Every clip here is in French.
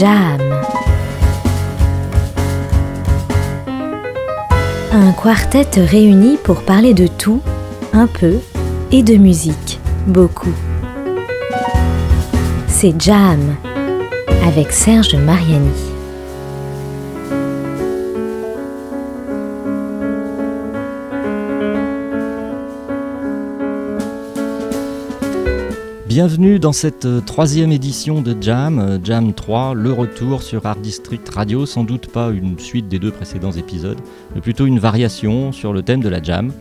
Jam. Un quartet réuni pour parler de tout, un peu, et de musique, beaucoup. C'est Jam avec Serge Mariani. Bienvenue dans cette euh, troisième édition de Jam, euh, Jam 3, le retour sur Art District Radio, sans doute pas une suite des deux précédents épisodes, mais plutôt une variation sur le thème de la Jam.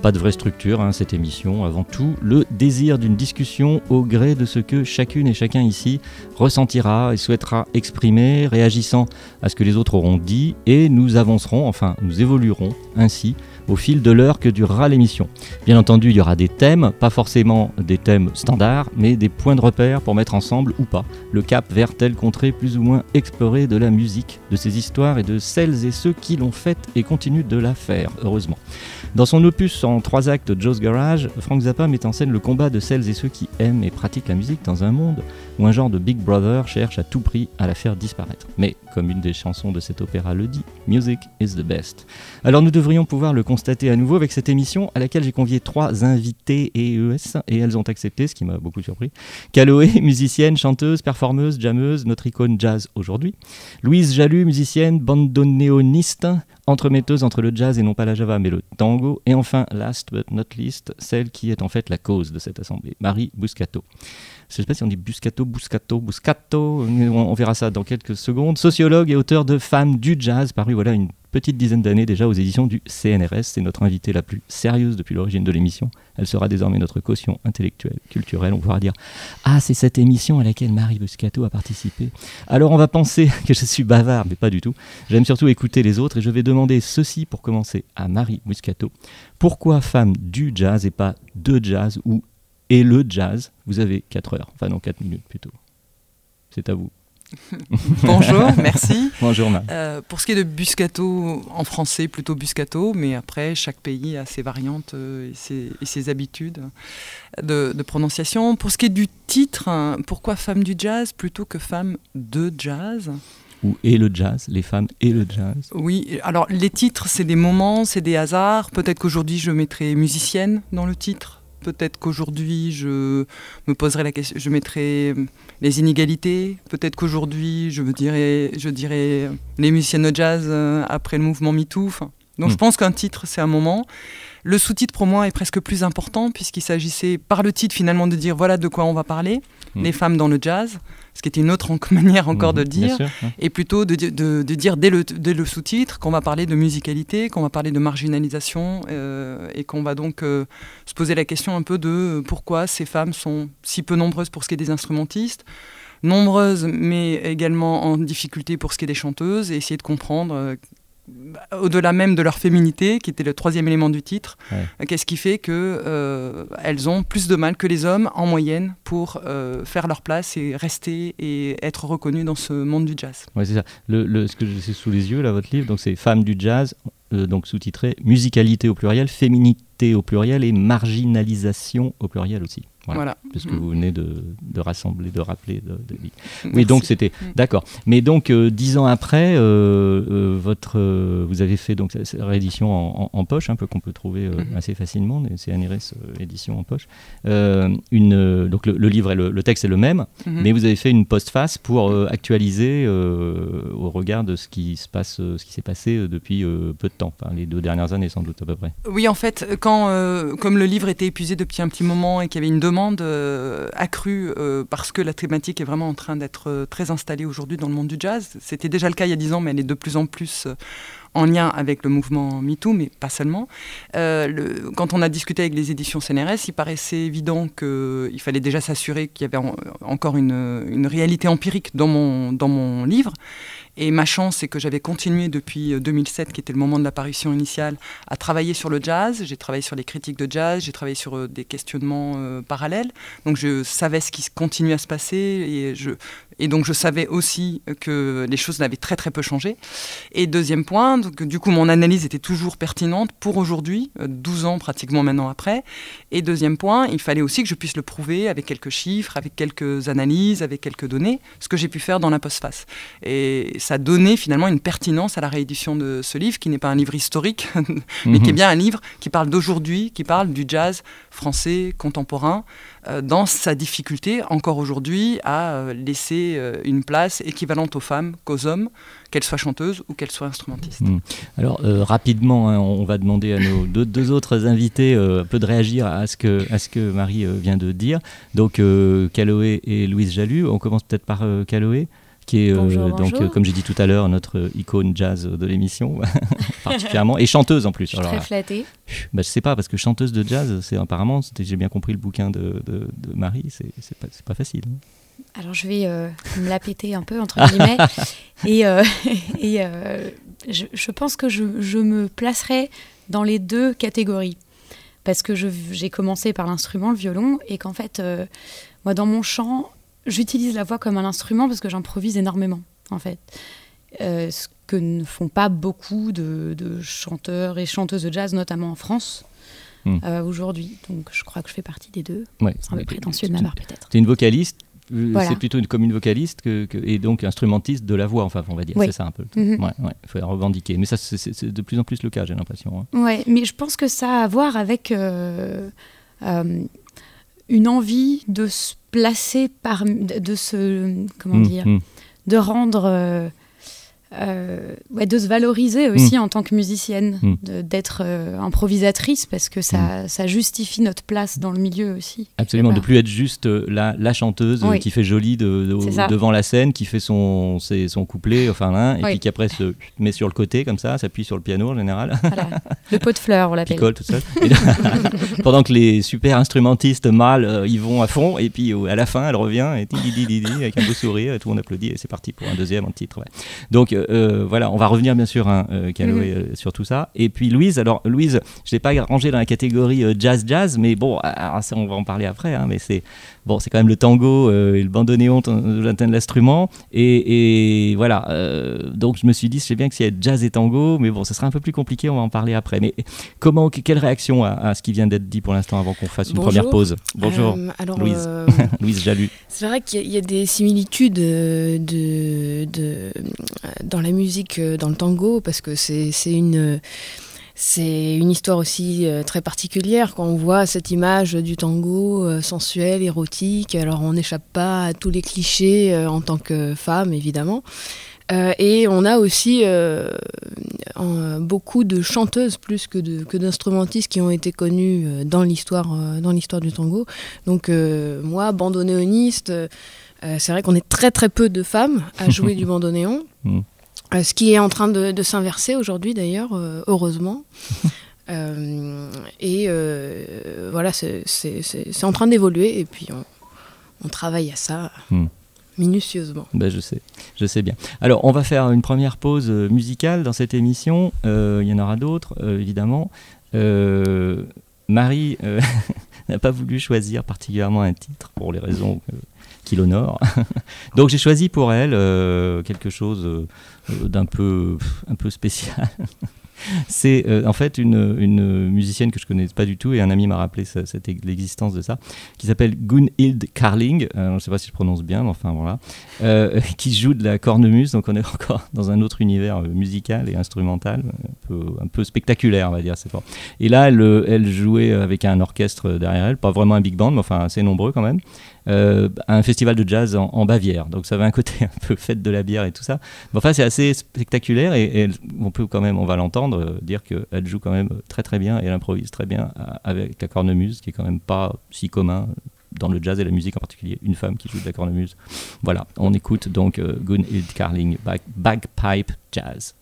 Pas de vraie structure, hein, cette émission, avant tout le désir d'une discussion au gré de ce que chacune et chacun ici ressentira et souhaitera exprimer, réagissant à ce que les autres auront dit, et nous avancerons, enfin nous évoluerons ainsi au fil de l'heure que durera l'émission. Bien entendu, il y aura des thèmes, pas forcément des thèmes standards, mais des points de repère pour mettre ensemble ou pas le cap vers telle contrée plus ou moins explorée de la musique, de ses histoires et de celles et ceux qui l'ont faite et continuent de la faire, heureusement. Dans son opus en trois actes Joe's Garage, Frank Zappa met en scène le combat de celles et ceux qui aiment et pratiquent la musique dans un monde où un genre de Big Brother cherche à tout prix à la faire disparaître. Mais, comme une des chansons de cet opéra le dit, Music is the best. Alors nous devrions pouvoir le constater à nouveau avec cette émission à laquelle j'ai convié trois invités ES et elles ont accepté, ce qui m'a beaucoup surpris. Caloé, musicienne, chanteuse, performeuse, jammeuse, notre icône jazz aujourd'hui. Louise Jalut, musicienne, bandoneoniste, entremetteuse entre le jazz et non pas la java mais le tango. Et enfin, last but not least, celle qui est en fait la cause de cette assemblée, Marie Buscato. Je sais pas si on dit Buscato, Buscato, Buscato, on verra ça dans quelques secondes. Sociologue et auteur de Femmes du jazz, paru voilà une petite dizaine d'années déjà aux éditions du CNRS. C'est notre invitée la plus sérieuse depuis l'origine de l'émission. Elle sera désormais notre caution intellectuelle, culturelle. On pourra dire Ah, c'est cette émission à laquelle Marie Buscato a participé. Alors on va penser que je suis bavard, mais pas du tout. J'aime surtout écouter les autres et je vais demander ceci pour commencer à Marie Buscato. Pourquoi femme du jazz et pas de jazz ou et le jazz Vous avez 4 heures, enfin non 4 minutes plutôt. C'est à vous. Bonjour, merci. Bonjour, euh, pour ce qui est de Buscato, en français, plutôt Buscato, mais après, chaque pays a ses variantes euh, et, ses, habitudes de, prononciation. Pour ce qui est du titre, hein, pourquoi femme du jazz plutôt que femme de jazz? Ou et le jazz, les femmes et le jazz Oui, alors les titres, c'est des moments, c'est des hasards. Peut-être qu'aujourd'hui, je mettrai musicienne dans le titre Peut-être qu'aujourd'hui, je me poserai la question, je mettrai les inégalités. Peut-être qu'aujourd'hui, je, dirais, je dirais les musiciens de jazz euh, après le mouvement MeToo. donc je hmm. pense qu'un titre, c'est un moment. Le sous-titre, pour moi, est presque plus important, puisqu'il s'agissait, par le titre, finalement, de dire voilà de quoi on va parler, hmm. les femmes dans le jazz ce qui est une autre manière encore de dire, et plutôt de, dire dès le, sous-titre qu'on va parler de musicalité, qu'on va parler de marginalisation, euh, et qu'on va donc euh, se poser la question un peu de pourquoi ces femmes sont si peu nombreuses pour ce qui est des instrumentistes, nombreuses mais également en difficulté pour ce qui est des chanteuses, et essayer de comprendre euh, au-delà même de leur féminité, qui était le troisième élément du titre, euh, qu'est-ce qui fait qu'elles euh, ont plus de mal que les hommes en moyenne pour euh, faire leur place et rester et être reconnus dans ce monde du jazz? Ouais, c'est ça. Le, ce que j'ai sous les yeux, là, votre livre, donc c'est Femmes du jazz, donc sous-titré Musicalité au pluriel, Féminité au pluriel et Marginalisation au pluriel aussi. Voilà, Parce que mm. vous venez de, rassembler, de rappeler. De, Oui, donc c'était. Mm. D'accord. Mais donc, euh, dix ans après, euh, euh, votre, vous avez fait donc cette réédition en, poche, un peu qu'on peut trouver mm-hmm. assez facilement, c'est NRS édition en poche. une, donc, le, livre et le, texte est le même, mm-hmm. mais vous avez fait une postface pour actualiser au regard de ce qui se passe, ce qui s'est passé depuis peu de temps, les deux dernières années sans doute à peu près. Oui, en fait, quand, comme le livre était épuisé depuis un petit moment et qu'il y avait une demande euh, accrue euh, parce que la thématique est vraiment en train d'être euh, très installée aujourd'hui dans le monde du jazz. C'était déjà le cas il y a dix ans, mais elle est de plus en plus en lien avec le mouvement MeToo, mais pas seulement. le, quand on a discuté avec les éditions CNRS, il paraissait évident qu'il fallait déjà s'assurer qu'il y avait encore une, réalité empirique dans mon, dans mon livre. Et ma chance, c'est que j'avais continué depuis 2007, euh, qui était le moment de l'apparition initiale, à travailler sur le jazz. J'ai travaillé sur les critiques de jazz, j'ai travaillé sur euh, des questionnements euh, parallèles. Donc je savais ce qui continuait à se passer et, et donc je savais aussi que les choses n'avaient très très peu changé. Et deuxième point, donc du coup mon analyse était toujours pertinente pour aujourd'hui, 12 ans pratiquement maintenant après. Et deuxième point, il fallait aussi que je puisse le prouver avec quelques chiffres, avec quelques analyses, avec quelques données, ce que j'ai pu faire dans la postface. Et ça donnait finalement une pertinence à la réédition de ce livre, qui n'est pas un livre historique, mais qui est mhm. bien un livre qui parle d'aujourd'hui, qui parle du jazz français contemporain, euh, dans sa difficulté, encore aujourd'hui, à euh, laisser euh, une place équivalente aux femmes qu'aux hommes, qu'elles soient chanteuses ou qu'elles soient instrumentistes. Hmm. Alors, rapidement, hein, on va demander à nos deux, autres invités un peu de réagir à ce que Marie vient de dire. Donc, Caloé et Louise Jalut. On commence peut-être par Caloé qui est euh, donc euh, comme j'ai dit tout à l'heure notre icône jazz de l'émission particulièrement et chanteuse en plus. Je suis très flattée. Bah, je sais pas parce que chanteuse de jazz c'est apparemment j'ai bien compris le bouquin de, de, Marie c'est pas, pas facile. Hein. Alors je vais euh, me la péter un peu entre guillemets et, et je, je, pense que je, je, me placerai dans les deux catégories parce que j'ai commencé par l'instrument le violon et qu'en fait moi dans mon chant j'utilise la voix comme un instrument parce que j'improvise énormément, en fait. Euh, ce que ne font pas beaucoup de, chanteurs et chanteuses de jazz, notamment en France. Hmm. Euh, aujourd'hui. Donc je crois que je fais partie des deux. c'est un peu prétentieux de ma part peut-être. Tu es une vocaliste, euh, c'est plutôt une, comme une vocaliste que, et donc instrumentiste de la voix, enfin on va dire, c'est ça un peu. Il mhm. faut la revendiquer. Mais ça c'est de plus en plus le cas, j'ai l'impression. Hein. Ouais, mais je pense que ça a à voir avec une envie de se placer par, de se, comment mm, dire, mm. de rendre euh, euh, ouais, de se valoriser aussi mm. en tant que musicienne, mm. d'être euh, improvisatrice parce que ça, mm. ça, justifie notre place dans le milieu aussi. Absolument, de plus être juste euh, la, la chanteuse qui fait jolie de, devant la scène, qui fait son, son couplet, enfin là, et puis qui après se met sur le côté comme ça, s'appuie sur le piano en général. Voilà. Le pot de fleurs, on l'appelle. Picole tout seul. pendant que les super instrumentistes mâles, ils vont à fond, et puis à la fin, elle revient et avec un beau sourire, et tout le monde applaudit, et c'est parti pour un deuxième titre. Donc euh, voilà, on va revenir bien sûr, hein, euh, mhm. euh, sur tout ça. Et puis Louise, alors Louise, je ne l'ai pas rangée dans la catégorie jazz-jazz, mais bon, ah, ah, on va en parler après, hein, mais c'est bon, c'est quand même le tango et le bandoneon de l'instrument. Et, et, voilà, donc je me suis dit, je sais bien que s'il y a jazz et tango, mais bon, ce sera un peu plus compliqué, on va en parler après. Mais comment, quelle réaction à, ce qui vient d'être dit pour l'instant avant qu'on fasse une première pause Bonjour, alors, Louise. Louise Jalut. C'est vrai qu'il y, a des similitudes de, de, dans la musique, euh, dans le tango, parce que c'est une c'est une histoire aussi euh, très particulière quand on voit cette image du tango euh, sensuel, érotique. Alors on n'échappe pas à tous les clichés en tant que femme, évidemment. et on a aussi beaucoup de chanteuses plus que, que d'instrumentistes qui ont été connues dans l'histoire dans l'histoire du tango. Donc moi, bandonéoniste, c'est vrai qu'on est très très peu de femmes à jouer du bandonéon. Euh, ce qui est en train de, s'inverser aujourd'hui d'ailleurs, euh, heureusement. Euh, et voilà, c'est en train d'évoluer et puis on, travaille à ça. Hmm. minutieusement. Ben, je sais, je sais bien. Alors, on va faire une première pause musicale dans cette émission. il y en aura d'autres, évidemment. Marie n'a pas voulu choisir particulièrement un titre pour les raisons qui l'honorent. Donc, j'ai choisi pour elle quelque chose euh, d'un peu, un peu spécial. C'est euh, en fait une, une, musicienne que je connais pas du tout et un ami m'a rappelé l'existence de ça, qui s'appelle Gunhild Carling, euh, je ne sais pas si je prononce bien, mais enfin voilà, qui joue de la cornemuse, donc on est encore dans un autre univers musical et instrumental, un peu, un peu spectaculaire on va dire, c'est fort. Et là elle, elle, jouait avec un orchestre derrière elle, pas vraiment un big band, mais enfin assez nombreux quand même, euh, un festival de jazz en, Bavière. Donc ça avait un côté un peu fête de la bière et tout ça. Mais enfin, c'est assez spectaculaire et, on peut quand même, on va l'entendre, euh, dire qu'elle joue quand même très très bien et elle improvise très bien avec la cornemuse, qui est quand même pas si commun dans le jazz et la musique en particulier, une femme qui joue de la cornemuse. Voilà, on écoute donc euh, Gunhild Carling, Bagpipe Jazz.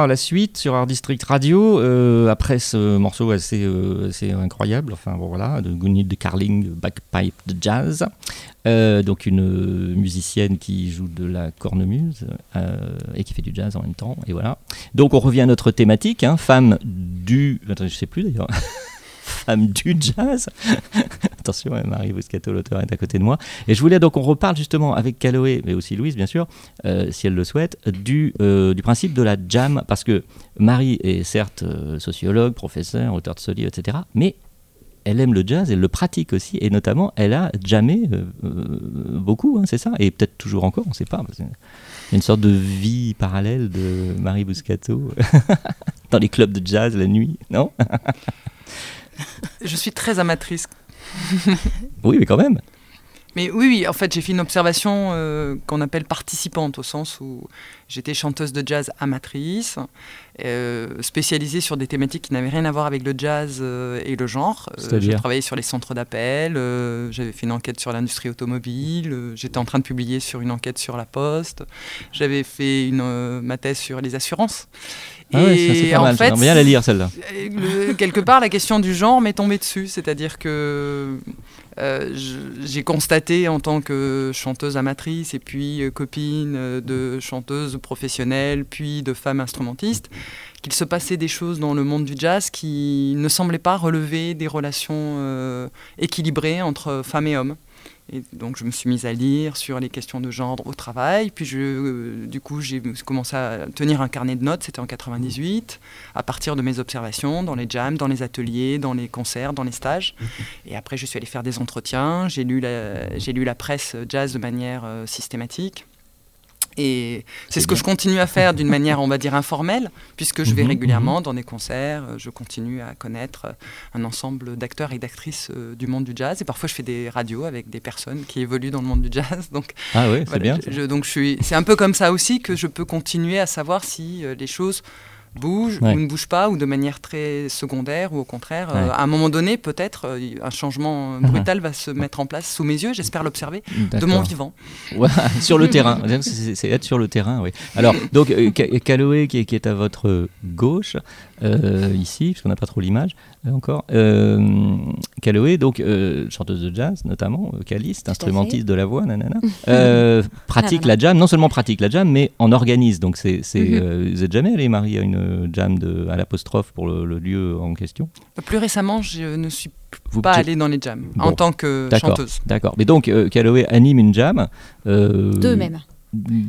3, la suite sur Art District Radio. Euh, après ce morceau assez, euh, assez, incroyable, enfin bon, voilà, de Gunil de Carling, Backpipe de Jazz. Euh, donc une musicienne qui joue de la cornemuse et qui fait du jazz en même temps. Et voilà. Donc on revient à notre thématique, hein, femme du. Attends, je sais plus d'ailleurs. femme du jazz. Attention, hein, Marie Buscato, l'auteur, est à côté de moi. Et je voulais donc on reparle justement avec Caloé, mais aussi Louise, bien sûr, euh, si elle le souhaite, du, euh, du principe de la jam, parce que Marie est certes euh, sociologue, professeur, auteur de ce livre, etc., mais elle aime le jazz, elle le pratique aussi, et notamment, elle a jammé beaucoup, hein, c'est ça, et peut-être toujours encore, on ne sait pas. Une sorte de vie parallèle de Marie Buscato dans les clubs de jazz la nuit, non? Je suis très amatrice. oui, mais quand même. Mais oui, oui, en fait, j'ai fait une observation euh, qu'on appelle participante, au sens où j'étais chanteuse de jazz amatrice, euh, spécialisée sur des thématiques qui n'avaient rien à voir avec le jazz euh, et le genre. j'ai travaillé sur les centres d'appel, j'avais fait une enquête sur l'industrie automobile, j'étais en train de publier sur une enquête sur la poste, j'avais fait une, ma thèse sur les assurances. Ah et c'est pas mal, fait, bien la lire celle-là. quelque part, la question du genre m'est tombée dessus, c'est-à-dire que euh, j'ai constaté en tant que chanteuse amatrice et puis euh, copine euh, de chanteuse professionnelle, puis de femme instrumentiste, qu'il se passait des choses dans le monde du jazz qui ne semblaient pas relever des relations équilibrées entre femmes et hommes. Et donc je me suis mise à lire sur les questions de genre au travail. Puis je, euh, du coup j'ai commencé à tenir un carnet de notes, c'était en 98, à partir de mes observations dans les jams, dans les ateliers, dans les concerts, dans les stages. Et après je suis allée faire des entretiens, j'ai lu, la, lu la presse jazz de manière euh, systématique. Et c'est ce que je continue à faire d'une manière, on va dire, informelle, puisque je vais mhm, régulièrement mhm. dans des concerts, euh, je continue à connaître euh, un ensemble d'acteurs et d'actrices euh, du monde du jazz. Et parfois, je fais des radios avec des personnes qui évoluent dans le monde du jazz. Donc, ah oui, c'est bien. donc, je suis, c'est un peu comme ça aussi que je peux continuer à savoir si les choses bouge ou ne bouge pas, ou de manière très secondaire, ou au contraire, euh, à un moment donné, peut-être, euh, un changement brutal va se mettre en place sous mes yeux, j'espère l'observer, de mon vivant. sur le terrain, c'est être sur le terrain, oui. Alors, donc, euh, Caloé, qui, qui, est à votre gauche, ici, parce qu'on n'a pas trop l'image, encore. Euh, Caloé, donc euh, chanteuse de jazz notamment, vocaliste, instrumentiste de la voix, nanana. Euh, pratique la jam, non seulement pratique la jam, mais en organise. Donc c'est, mhm. vous êtes jamais allé Marie à une jam de, à l'apostrophe pour le, lieu en question? Plus récemment, je ne suis pas allé dans les jams en tant que chanteuse. D'accord. Mais donc Caloé anime une jam. Deux même.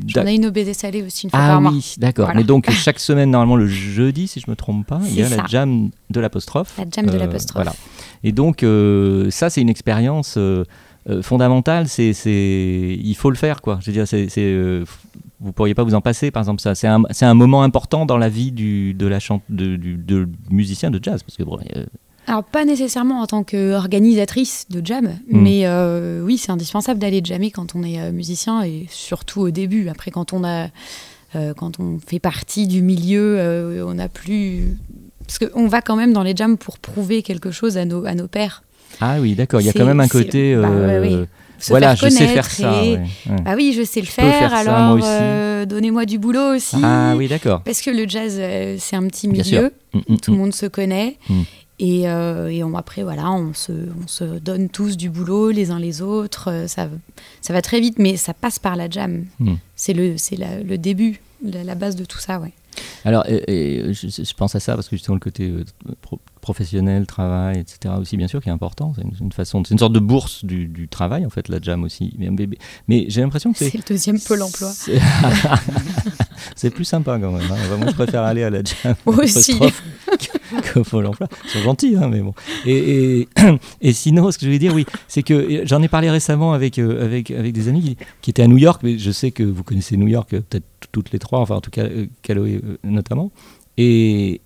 J'en ai une au baiser salé aussi une fois ah par mois. oui, d'accord. Mais donc chaque semaine, normalement le jeudi, si je me trompe pas, il y a la jam de l'apostrophe. La jam de euh, l'apostrophe. Voilà. Et donc euh, ça, c'est une expérience euh, fondamentale. C'est, il faut le faire, quoi. Je veux dire, c'est, vous pourriez pas vous en passer, par exemple. Ça, c'est un, un, moment important dans la vie du, de la chante, de, du, de musicien de jazz, parce que bon, alors pas nécessairement en tant qu'organisatrice de jam, hmm. mais euh, oui, c'est indispensable d'aller jammer quand on est euh, musicien et surtout au début. Après, quand on a, euh, quand on fait partie du milieu, on n'a plus, parce qu'on va quand même dans les jams pour prouver quelque chose à nos à nos pères. Ah oui, d'accord. Il y a quand même un côté. Bah, voilà, je sais faire ça. Bah oui, je sais le faire. alors, donnez-moi du boulot aussi. Ah oui, d'accord. Parce que le jazz, c'est un petit milieu. Mm, mm, Tout le mm. monde se connaît. Et, euh, et on, après, voilà, on se, on se, donne tous du boulot les uns les autres. Euh, ça, ça va très vite, mais ça passe par la jam. Hmm. C'est le, le début, la, base de tout ça, ouais. Alors, et, je, pense à ça parce que justement le côté euh, professionnel, travail, etc. aussi bien sûr qui est important. C'est une, façon, c'est une sorte de bourse du, du, travail en fait, la jam aussi. Mais, mais, j'ai l'impression que c'est. C'est le deuxième pôle emploi. C'est plus sympa quand même. Hein. Moi, je préfère aller à la jam. Aussi. qu'au Pôle emploi. Ils sont gentils, hein, mais bon. Et, et, sinon, ce que je voulais dire, oui, c'est que j'en ai parlé récemment avec, euh, avec, avec des amis qui, étaient à New York, mais je sais que vous connaissez New York, euh, peut-être toutes les trois, enfin en tout cas euh, Caloé notamment. Et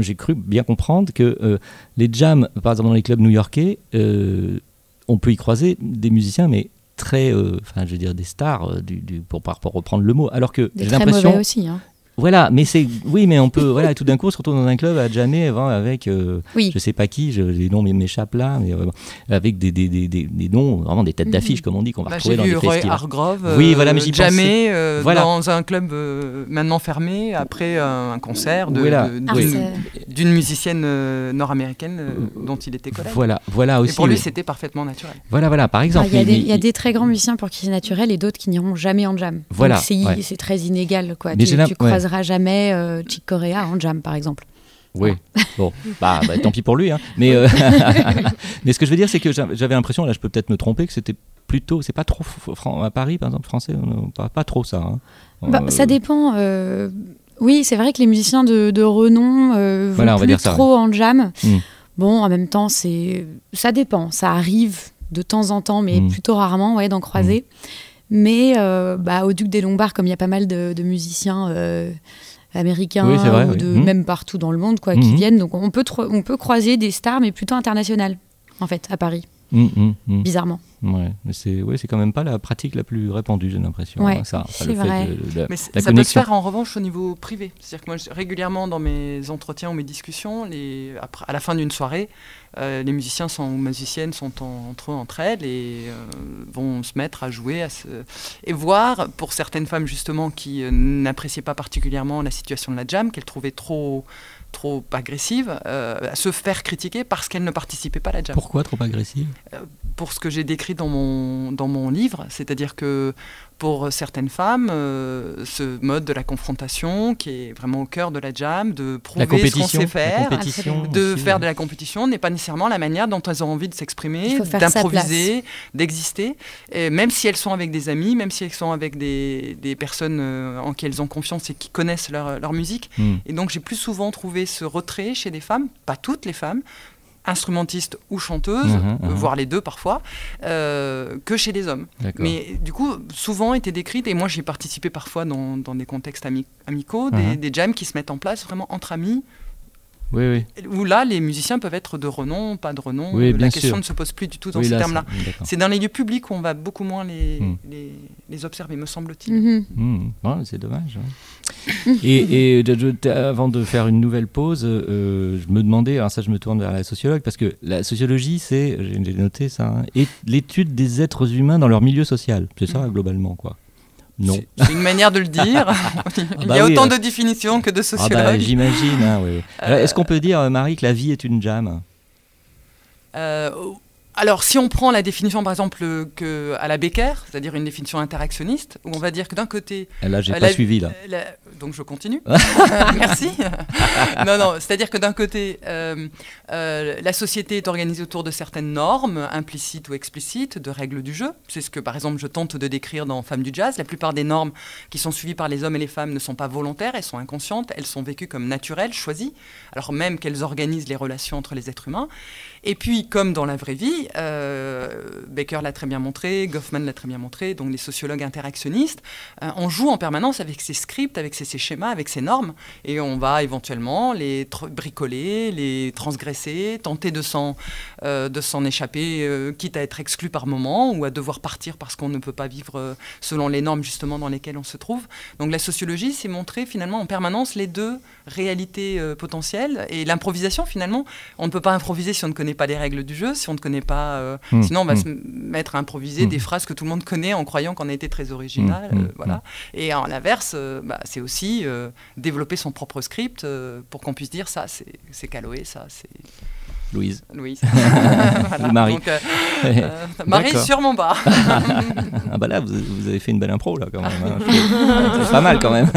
j'ai cru bien comprendre que les jams, par exemple dans les clubs new-yorkais, on peut y croiser des musiciens, mais très, enfin je veux dire des stars, du, pour, pour, reprendre le mot. Alors que j'ai l'impression aussi. Hein. Voilà, mais c'est oui, mais on peut voilà, tout d'un coup on se retrouve dans un club à jamais avant avec euh, Oui. je sais pas qui, je, les noms m'échappent là, mais euh, avec des, des, des, des, des noms vraiment des têtes d'affiche comme on dit qu'on va Bah, retrouver dans vu les Roy festivals. Hargrove Oui, voilà, mais j'y jamais euh, Voilà. dans un club euh, maintenant fermé après euh, un concert de- Voilà. de- Ah, Oui. d'une musicienne euh, nord-américaine euh, dont il était collègue. Voilà, voilà aussi. Et pour lui, c'était parfaitement naturel. Voilà, voilà, par Ah, exemple. Il y, a mais- des- mais- il y a des très grands musiciens pour qui c'est naturel et d'autres qui n'iront jamais en jam. Donc Voilà, c'est ouais. c'est très inégal. Quoi. Mais Tu, tu ouais. Jamais euh, Chick Corea en jam, par exemple. Oui, bon, bah, bah, tant pis pour lui. hein. Mais, euh, mais ce que je veux dire, c'est que j'a- j'avais l'impression, là je peux peut-être me tromper, que c'était plutôt, c'est pas trop à Paris par exemple, français, on a pas, pas trop ça. hein. Bah, Euh, Ça dépend. euh, Oui, c'est vrai que les musiciens de, de renom euh, vont Voilà, plus dire ça, trop en jam. Mm. Bon, en même temps, c'est ça dépend. Ça arrive de temps en temps, mais Mm. plutôt rarement, ouais, d'en croiser. Mais euh, bah, au Duc des Lombards, comme il y a pas mal de, de musiciens euh, américains Oui, c'est vrai, ou oui. de Mm. même partout dans le monde, quoi, qui Mhm. viennent, donc on peut on peut croiser des stars, mais plutôt internationales, en fait, à Paris, hum, hum, hum. bizarrement. Ouais, mais c'est ouais, c'est quand même pas la pratique la plus répandue, j'ai l'impression. Ouais, hein, ça, c'est le fait vrai. de- de- Mais la ça peut se faire en revanche au niveau privé. C'est-à-dire que moi, je- régulièrement dans mes entretiens ou mes discussions, les, après, à la fin d'une soirée, euh, les musiciens sont, ou musiciennes sont en- entre eux, entre elles, et euh, vont se mettre à jouer, à se, et voir, pour certaines femmes justement qui euh, n'appréciaient pas particulièrement la situation de la jam, qu'elles trouvaient trop trop agressive, euh, se faire critiquer parce qu'elles ne participaient pas à la jam. Pourquoi trop agressive? Pour ce que j'ai décrit dans mon, dans mon livre, c'est-à-dire que pour certaines femmes, euh, ce mode de la confrontation, qui est vraiment au cœur de la jam, de La prouver ce qu'on sait faire, compétition de aussi, faire de la compétition, n'est pas nécessairement la manière dont elles ont envie de s'exprimer, d'improviser, d'exister, même si elles sont avec des amis, même si elles sont avec des, des personnes euh, en qui elles ont confiance et qui connaissent leur, leur musique. Hum. Et donc j'ai plus souvent trouvé ce retrait chez des femmes, pas toutes les femmes, instrumentistes ou chanteuses, Mhm, euh, mhm. voire les deux parfois, euh, que chez les hommes. Mais du coup, souvent étaient décrites, et moi j'ai participé parfois dans, dans des contextes ami- amicaux, des, Mhm. des jams qui se mettent en place vraiment entre amis, Oui, oui. où là les musiciens peuvent être de renom, pas de renom, Oui, la bien question sûr. ne se pose plus du tout dans oui, ces là, termes-là. c'est- dans les lieux publics où on va beaucoup moins les, Mhm. les, les observer, me semble-t-il. Hum, ouais, c'est dommage. ouais. Et t- avant de faire une nouvelle pause, euh, je me demandais, alors ça je me tourne vers la sociologue, parce que la sociologie, c'est, j'ai noté ça, hein, et l'étude des êtres humains dans leur milieu social. C'est ça, globalement, quoi. Non. C'est- une manière de le dire. Il y bah a oui, autant euh. de définitions que de Ah sociologues. bah, j'imagine. hein, oui, Euh, Est-ce qu'on peut dire, euh, Marie, que la vie est une jam? Euh, alors, si on prend la définition, par exemple, euh, que, à la Becker, c'est-à-dire une définition interactionniste, où on va dire que d'un côté... Là, j'ai euh, pas la- suivi, là. euh, la- donc, je continue. Merci. non, non, c'est-à-dire que d'un côté, euh, la société est organisée autour de certaines normes, implicites ou explicites, de règles du jeu. C'est ce que, par exemple, je tente de décrire dans Femmes du jazz. La plupart des normes qui sont suivies par les hommes et les femmes ne sont pas volontaires, elles sont inconscientes, elles sont vécues comme naturelles, choisies, alors même qu'elles organisent les relations entre les êtres humains. Et puis, comme dans la vraie vie, euh, Baker l'a très bien montré, Goffman l'a très bien montré, donc les sociologues interactionnistes, euh, on joue en permanence avec ces scripts, avec ces, schémas, avec ces normes, et on va éventuellement les bricoler, les transgresser, tenter de s'en euh, échapper, euh, quitte à être exclu par moment ou à devoir partir parce qu'on ne peut pas vivre euh, selon les normes justement dans lesquelles on se trouve. Donc la sociologie, c'est montrer finalement en permanence les deux réalités euh, potentielles et l'improvisation finalement. On ne peut pas improviser si on ne connaît pas les règles du jeu, si on ne connaît pas. euh, Hmm, Sinon, on va hmm. se mettre à improviser Hmm. des phrases que tout le monde connaît en croyant qu'on a été très original. Euh, voilà. Et en l'inverse, euh, bah, c'est aussi développer son propre script pour qu'on puisse dire ça, c'est c'est Caloé, ça, c'est Louise. Louise. Ou Marie. Donc, euh, euh, Marie mon bas. Ah bah là, vous, vous avez fait une belle impro, là, quand même. hein. C'est pas mal, quand même.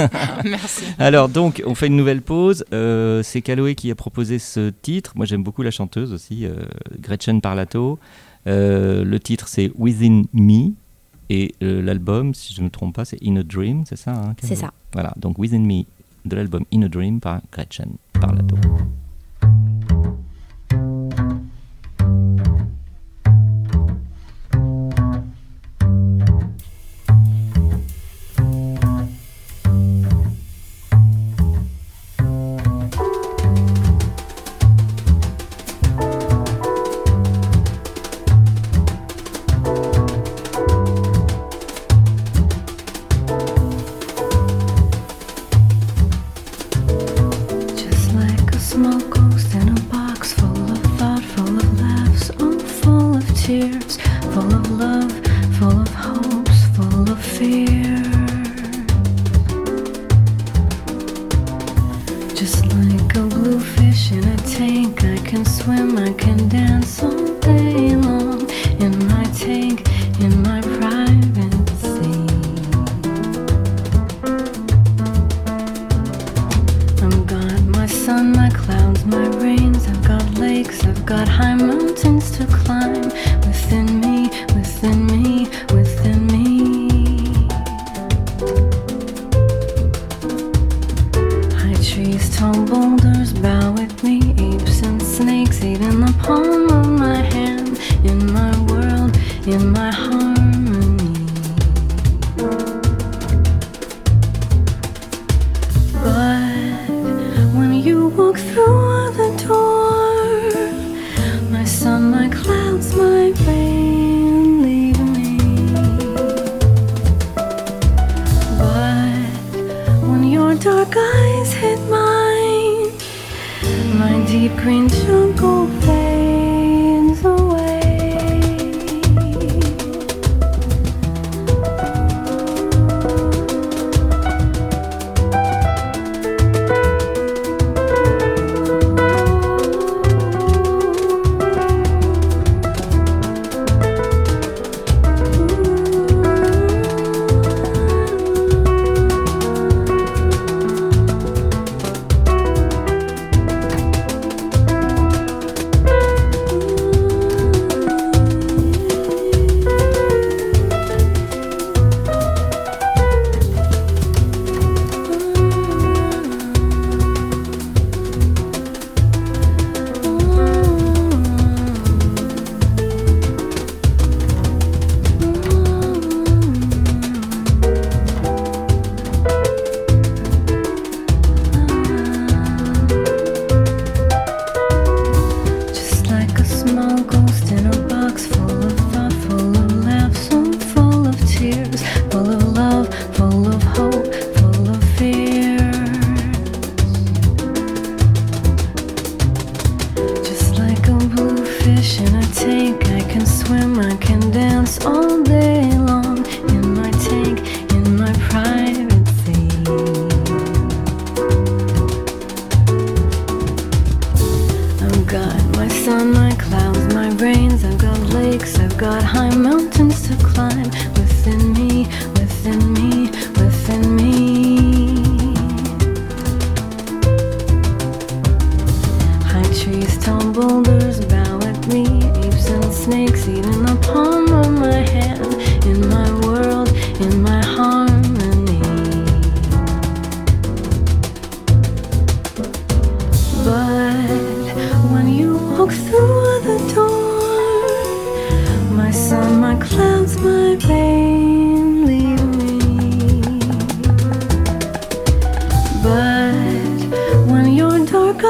Merci. Alors donc, on fait une nouvelle pause. Euh, c'est Caloé qui a proposé ce titre. Moi, j'aime beaucoup la chanteuse aussi, euh, Gretchen Parlato. Euh, le titre, c'est Within Me. Et euh, l'album, si je ne me trompe pas, c'est In a Dream, c'est ça hein, C'est ça. Voilà, donc Within Me de l'album In a Dream par Gretchen Parlato.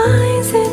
eyes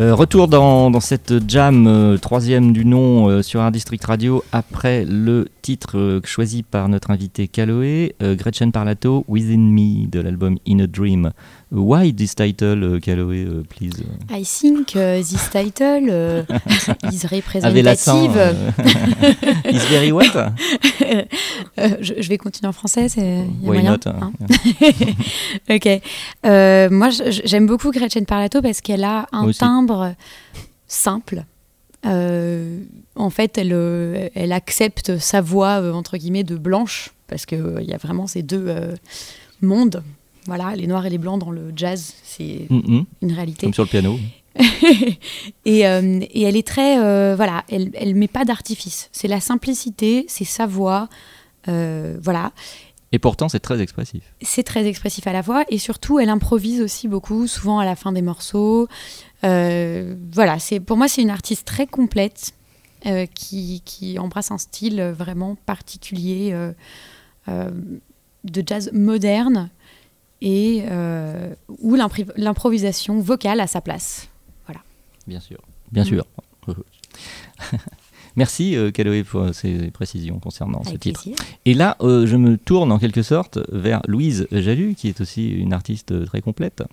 Euh, retour dans, dans cette jam euh, troisième du nom euh, sur Art District Radio après le titre choisi par notre invité Caloé, Gretchen Parlato, Within Me de l'album In a Dream. Why this title, Caloé, please? I think this title is representative. is very what? je, je vais continuer en français, c'est y a moyen, not hein Ok. Euh, moi, j'aime beaucoup Gretchen Parlato parce qu'elle a un timbre simple. Euh, en fait, elle, euh, elle accepte sa voix euh, entre guillemets de blanche parce que euh, il y a vraiment ces deux euh, mondes. Voilà, les noirs et les blancs dans le jazz, c'est Mhm, une réalité. Comme sur le piano. et, euh, et elle est très, euh, voilà, elle, elle met pas d'artifice. C'est la simplicité, c'est sa voix, euh, voilà. Et pourtant, c'est très expressif. C'est très expressif à la voix et surtout, elle improvise aussi beaucoup, souvent à la fin des morceaux. Voilà, c'est pour moi, c'est une artiste très complète qui, qui embrasse un style vraiment particulier de jazz moderne et euh, où l'improvisation vocale a sa place. Bien sûr. Bien Mm. sûr. Merci, euh, Caloé, pour ces précisions concernant ce titre. plaisir. Et là, euh, je me tourne en quelque sorte vers Louise Jalu, qui est aussi une artiste euh, très complète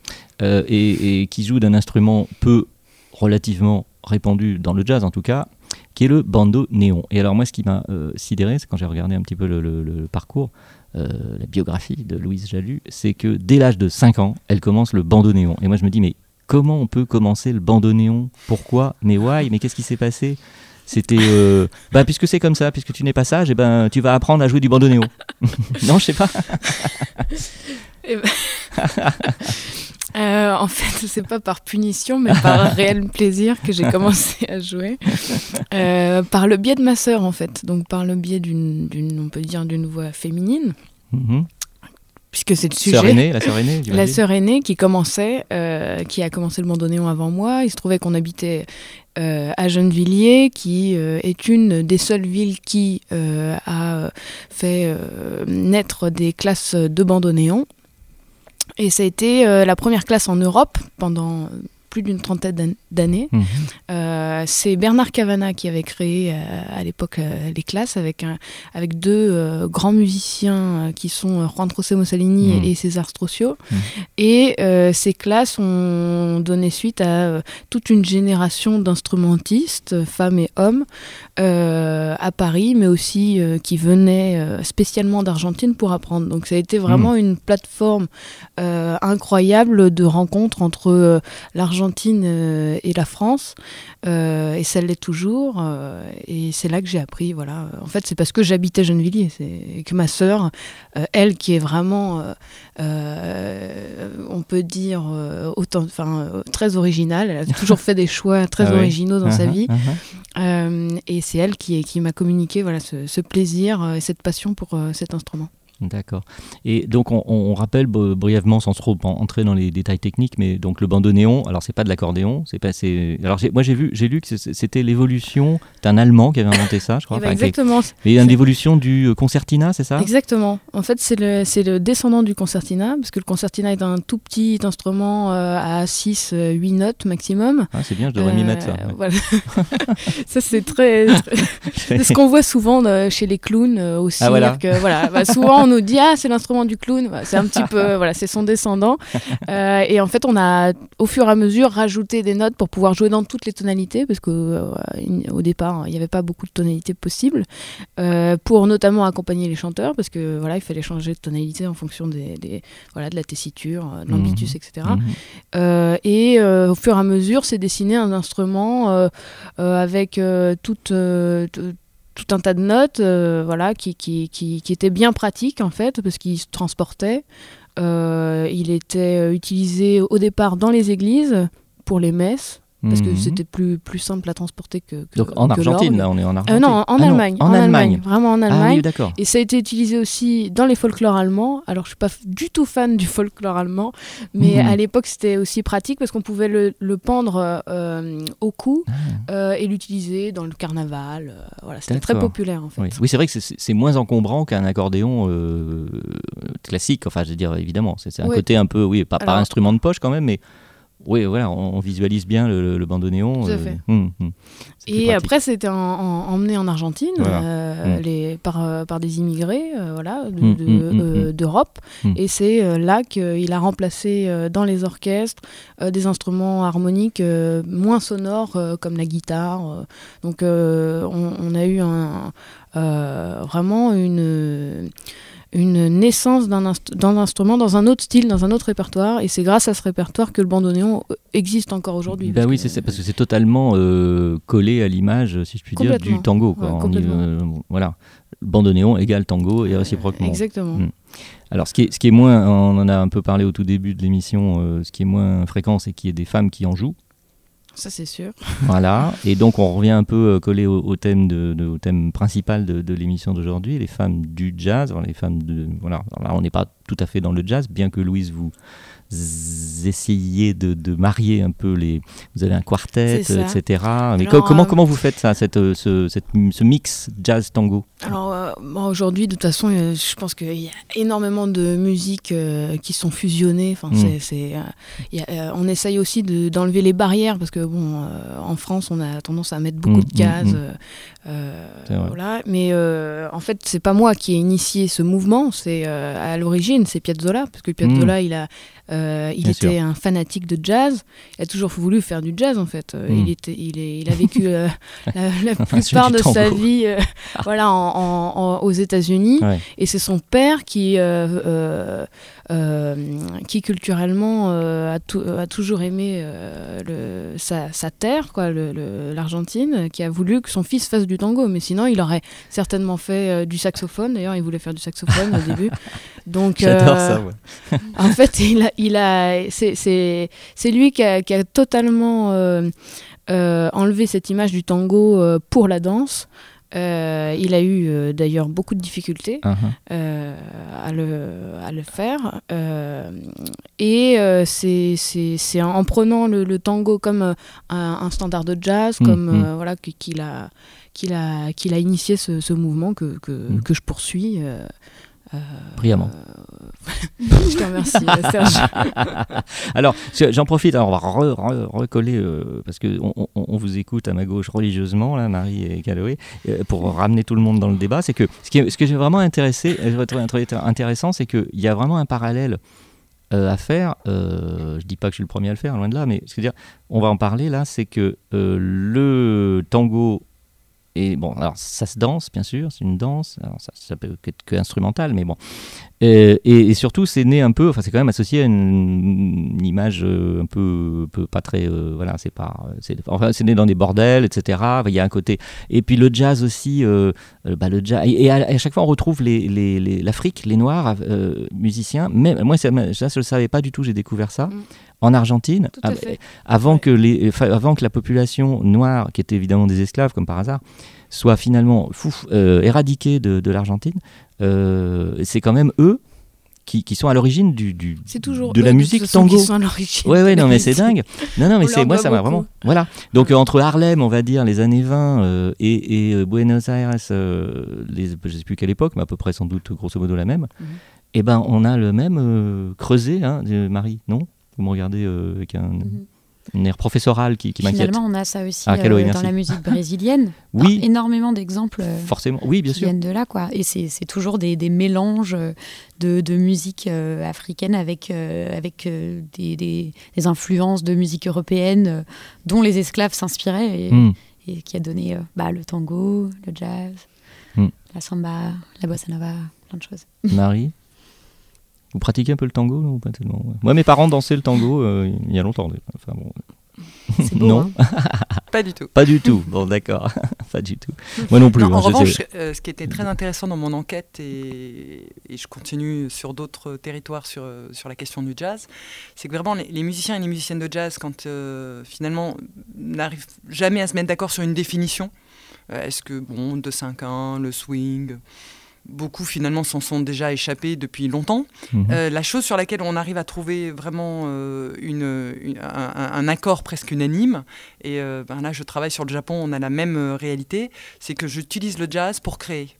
et, et qui joue d'un instrument peu relativement répandu dans le jazz en tout cas, qui est le bandeau néon. Et alors moi, ce qui m'a sidéré, c'est quand j'ai regardé un petit peu le, le- le parcours, la biographie de Louise Jalu, c'est que dès l'âge de 5 ans, elle commence le bandeau néon. Et moi, je me dis, mais comment on peut commencer le bandeau néon Pourquoi? Mais why? Mais qu'est-ce qui s'est passé? C'était euh, bah puisque c'est comme ça, puisque tu n'es pas sage, et ben tu vas apprendre à jouer du bandoneon. non, je sais pas. Euh, en fait, c'est pas par punition, mais par réel plaisir que j'ai commencé à jouer. Euh, par le biais de ma sœur, en fait. Donc, par le biais d'une, on peut dire, d'une voix féminine, Mhm. Puisque c'est le sujet. Sœur aînée, la sœur aînée. La j'imagine. sœur aînée qui commençait, euh, qui a commencé le bandoneon avant moi. Il se trouvait qu'on habitait euh, à Gennevilliers, qui euh, est une des seules villes qui a fait naître des classes de bandoneon. Et ça a été la première classe en Europe pendant plus d'une trentaine d'an- d'années. Mhm. Euh, c'est Bernard Cavana qui avait créé euh, à l'époque euh, les classes avec, un, avec deux grands musiciens qui sont Juan José Mussolini Mhm. et César Strocio. Mhm. Et ces classes ont donné suite à toute une génération d'instrumentistes, femmes et hommes, euh, à Paris, mais aussi euh, qui venaient euh, spécialement d'Argentine pour apprendre. Donc ça a été vraiment une plateforme incroyable de rencontres entre l'Argentine et la France, et ça l'est toujours. et c'est là que j'ai appris. Voilà. En fait, c'est parce que j'habitais Gennevilliers, et que ma sœur, elle, qui est vraiment, on peut dire, autant, enfin, très originale. Elle a toujours fait des choix très Ah oui. originaux dans sa Mhm, vie. Euh, et c'est elle qui, m'a communiqué ce plaisir euh, et cette passion pour euh, cet instrument. D'accord. Et donc on, on rappelle br- brièvement, sans trop en- entrer dans les détails techniques, mais donc le bandoneon, alors c'est pas de l'accordéon, c'est pas. c'est- Alors moi j'ai vu, j'ai lu que c'était l'évolution d'un Allemand qui avait inventé ça, je crois. Eh ben, Enfin, exactement. Mais une évolution du euh, concertina, c'est ça? Exactement. En fait, c'est le, c'est le descendant du concertina, parce que le concertina est un tout petit instrument euh, à 6, 8 notes maximum. Ah, C'est bien, je devrais m'y Euh, mettre ça. ouais. voilà. ça, c'est très. très- c'est ce qu'on voit souvent euh, chez les clowns euh, au cirque. Ah, voilà. euh, voilà. Bah, souvent, on nous dit Ah, c'est l'instrument du clown. C'est un petit peu. Voilà, c'est son descendant. Euh, et en fait, on a, au fur et à mesure, rajouté des notes pour pouvoir jouer dans toutes les tonalités, parce qu'au départ, il n'y avait pas beaucoup de tonalités possibles, euh, pour notamment accompagner les chanteurs, parce que voilà, il fallait changer de tonalité en fonction des, des- voilà, de la tessiture, euh, de l'ambitus, etc. Mhm. Euh, et euh, au fur et à mesure, c'est dessiné un instrument euh, euh, avec euh, toute, euh, t- tout un tas de notes, euh, voilà, qui, qui, étaient bien pratiques en fait, parce qu'il se transportait. Euh, il était euh, utilisé au départ dans les églises pour les messes, parce que Mhm. c'était plus, plus simple à transporter que. que Donc en que Argentine, là, on est en Euh, Argentine. non, en Ah non, Allemagne, En Allemagne. vraiment en Ah Allemagne. oui, d'accord. Et ça a été utilisé aussi dans les folklores allemands. Alors, je suis pas du tout fan du folklore allemand, mais Mhm. à l'époque, c'était aussi pratique parce qu'on pouvait le, le pendre euh, au cou Ah. euh, et l'utiliser dans le carnaval. voilà, c'était très populaire en fait. Oui, Oui, c'est vrai que c'est- moins encombrant qu'un accordéon classique. Enfin, je veux dire, évidemment, c'est un côté un peu, oui, pas par instrument de poche quand même, mais oui, voilà, on, on visualise bien le, le- bandoneon. Tout à euh, fait. hum, hum. Et après, c'était en- en- emmené en Argentine Voilà. euh, les, par, euh, par des immigrés voilà, de- de- d'Europe. Et c'est là qu'il a remplacé dans les orchestres des instruments harmoniques moins sonores comme la guitare. Donc on, on a eu un, vraiment une une naissance d'un inst- instrument dans un autre style, dans un autre répertoire, et c'est grâce à ce répertoire que le bandoneon euh, existe encore aujourd'hui. Bah oui, c'est ça, parce que c'est totalement euh, collé à l'image, si je puis dire, du tango. Quoi. Ouais, On y- euh, voilà, bandoneon égale tango et réciproquement. Exactement. Mm. Alors, ce qui, est, ce qui est moins, on en a un peu parlé au tout début de l'émission, euh, ce qui est moins fréquent, c'est qu'il y ait des femmes qui en jouent. Ça. Voilà, et donc on revient un peu euh, collé au, thème, au thème principal de, l'émission d'aujourd'hui, les femmes du jazz. Les femmes de, voilà, là, on n'est pas tout à fait dans le jazz, bien que Louise vous essayez de, de marier un peu les. Vous avez un quartet, etc. Mais Alors, co- comment, euh, comment vous faites ça, cette, euh, ce, cette- ce mix jazz-tango Alors euh, aujourd'hui, de toute façon, euh, je pense qu'il y a énormément de musiques qui sont fusionnées. Enfin, Mm. c'est, on essaye aussi de- d'enlever les barrières parce que bon, en France, on a tendance à mettre beaucoup Mm, de mm, vrai. voilà. Mais en fait, c'est pas moi qui ai initié ce mouvement. C'est à l'origine, c'est Piazzolla parce que Piazzolla, il a, euh, il. Bien était sûr. un fanatique de jazz. Il a toujours voulu faire du jazz en fait. Euh, Mm. Il était, il est, il a vécu euh, la, plupart de sa vie, euh, voilà, en- en- en- aux États-Unis. Ouais. Et c'est son père qui, qui culturellement euh, a, tou- a toujours aimé euh, le, sa, sa terre, quoi, l'Argentine, qui a voulu que son fils fasse du tango. Mais sinon, il aurait certainement fait euh, du saxophone. D'ailleurs, il voulait faire du saxophone au début. Donc, J'adore euh, ça, ouais. en fait, il a, il a, c'est, lui qui a, qui a totalement euh, euh, enlevé cette image du tango euh, pour la danse. Euh, il a eu euh, d'ailleurs beaucoup de difficultés Uh-huh. euh, à, le, à le faire. Et c'est, en prenant le, le tango comme un, un standard de jazz, Mm, comme mm. voilà, qu'il, a, qu'il, a, qu'il a initié ce, ce mouvement que, que, Mm. que je poursuis. Euh, euh, Brillamment. je te remercie, Serge. Alors, je- j'en profite, alors on va re- re- recoller, euh, parce qu'on on, on vous écoute à ma gauche religieusement, là, Marie et Caloé, euh, pour ramener tout le monde dans le débat. C'est que ce, qui ce que j'ai vraiment intéressé, euh, intéressant, c'est qu'il y a vraiment un parallèle euh, à faire. Euh, je dis pas que je suis le premier à le faire, loin de là, mais ce que je veux dire, on va en parler là, c'est que euh, le tango. Et bon, alors ça se danse, bien sûr, c'est une danse. Alors ça, ça peut être que instrumental, mais bon. Et, surtout, c'est né un peu, enfin, c'est quand même associé à une, image euh, un peu, peu pas très, euh, voilà, c'est pas, c'est, enfin, c'est né dans des bordels, etc. Il y a un côté. Et puis le jazz aussi, euh, euh, bah, le jazz. Et, à, chaque fois, on retrouve l'Afrique, les Noirs musiciens. Mais moi, ça, je le savais pas du tout. J'ai découvert ça. Mm. En Argentine, av- avant, Ouais. que les, avant que la population noire, qui était évidemment des esclaves comme par hasard, soit finalement fouf, euh, éradiquée de, de l'Argentine, euh, c'est quand même eux qui, qui sont à l'origine du, du- C'est toujours de la musique tango. qui sont à l'origine. Ouais, ouais, non, mais c'est dingue. Non, non, mais c'est moi, ça m'a vraiment. Voilà. Donc, euh, entre Harlem, on va dire, les années 20 euh, et, et, euh, Buenos Aires, les, je sais plus quelle époque, mais à peu près sans doute grosso modo la même, Mhm. et ben, on a le même creusé, hein, de Marie, non? Vous me regardez euh, avec un, Mhm. un air professoral qui, qui m'inquiète. Finalement, on a ça aussi Ah, euh, dans la musique brésilienne. Oui. Énormément d'exemples euh, Forcément, oui, bien qui sûr. viennent de là, quoi. Et c'est toujours des, des mélanges de, de musique euh, africaine avec, euh, avec des, des- des influences de musique européenne dont les esclaves s'inspiraient et, Hmm. et qui a donné bah, le tango, le jazz, Hmm. la samba, la bossa nova, plein de choses. Marie? Vous pratiquez un peu le tango non, ou pas tellement ouais. Moi, mes parents dansaient le tango euh, il y a longtemps. Enfin, bon. C'est beau, Non. hein. Pas du tout. Pas du tout. Bon, d'accord. pas du tout. Moi non plus. Non, hein, en revanche, euh, ce qui était très intéressant dans mon enquête, et, et je continue sur d'autres territoires sur, euh, sur la question du jazz, c'est que vraiment les, les musiciens et les musiciennes de jazz, quand euh, finalement n'arrivent jamais à se mettre d'accord sur une définition, euh, est-ce que, bon, 2-5-1, le swing, beaucoup finalement s'en sont déjà échappés depuis longtemps. Mhm. Euh, la chose sur laquelle on arrive à trouver vraiment euh, une, une- un, accord presque unanime, et euh, ben là je travaille sur le Japon, on a la même réalité, c'est que j'utilise le jazz pour créer.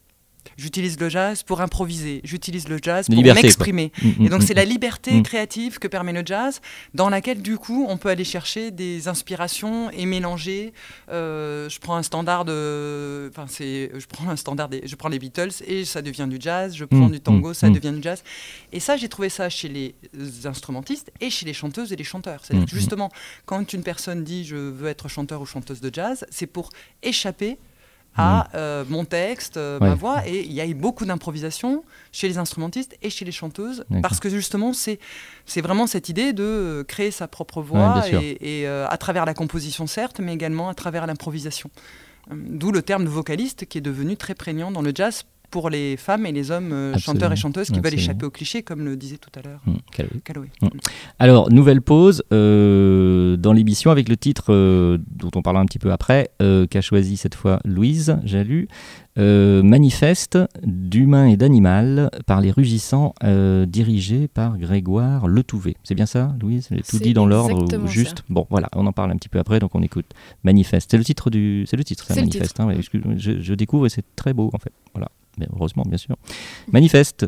J'utilise le jazz pour improviser. J'utilise le jazz pour m'exprimer. Mm, Et donc mm, c'est mm. la liberté Mm. créative que permet le jazz, dans laquelle du coup on peut aller chercher des inspirations et mélanger. Euh, je prends un standard de, enfin c'est, je prends un standard, des, je prends les Beatles et ça devient du jazz. Je prends Mm, du tango, mm, ça mm. devient du jazz. Et ça j'ai trouvé ça chez les instrumentistes et chez les chanteuses et les chanteurs. C'est-à-dire Mm, que justement quand une personne dit je veux être chanteur ou chanteuse de jazz, c'est pour échapper à euh, mon texte, euh, ma voix, et il y a eu beaucoup d'improvisation chez les instrumentistes et chez les chanteuses, parce que justement, c'est c'est vraiment cette idée de euh, créer sa propre voix, et, et, euh, à travers la composition, certes, mais également à travers l'improvisation. Euh, D'où le terme de vocaliste qui est devenu très prégnant dans le jazz pour les femmes et les hommes euh, chanteurs et chanteuses qui veulent échapper au cliché, comme le disait tout à l'heure Mm, Calloway. Calloway. Mm. Alors, nouvelle pause euh, dans l'émission avec le titre euh, dont on parlera un petit peu après, euh, qu'a choisi cette fois Louise Jalu, euh, Manifeste d'humain et d'animal par les rugissants, euh, dirigé par Grégoire Letouvé. C'est bien ça, Louise? J'ai tout C'est dit dans l'ordre juste Bon, voilà, on en parle un petit peu après, donc on écoute Manifeste. C'est le titre du, c'est le titre, ça, C'est le Manifeste. hein, ouais, je, je découvre et c'est très beau en fait. Voilà, mais heureusement, bien sûr. Manifeste.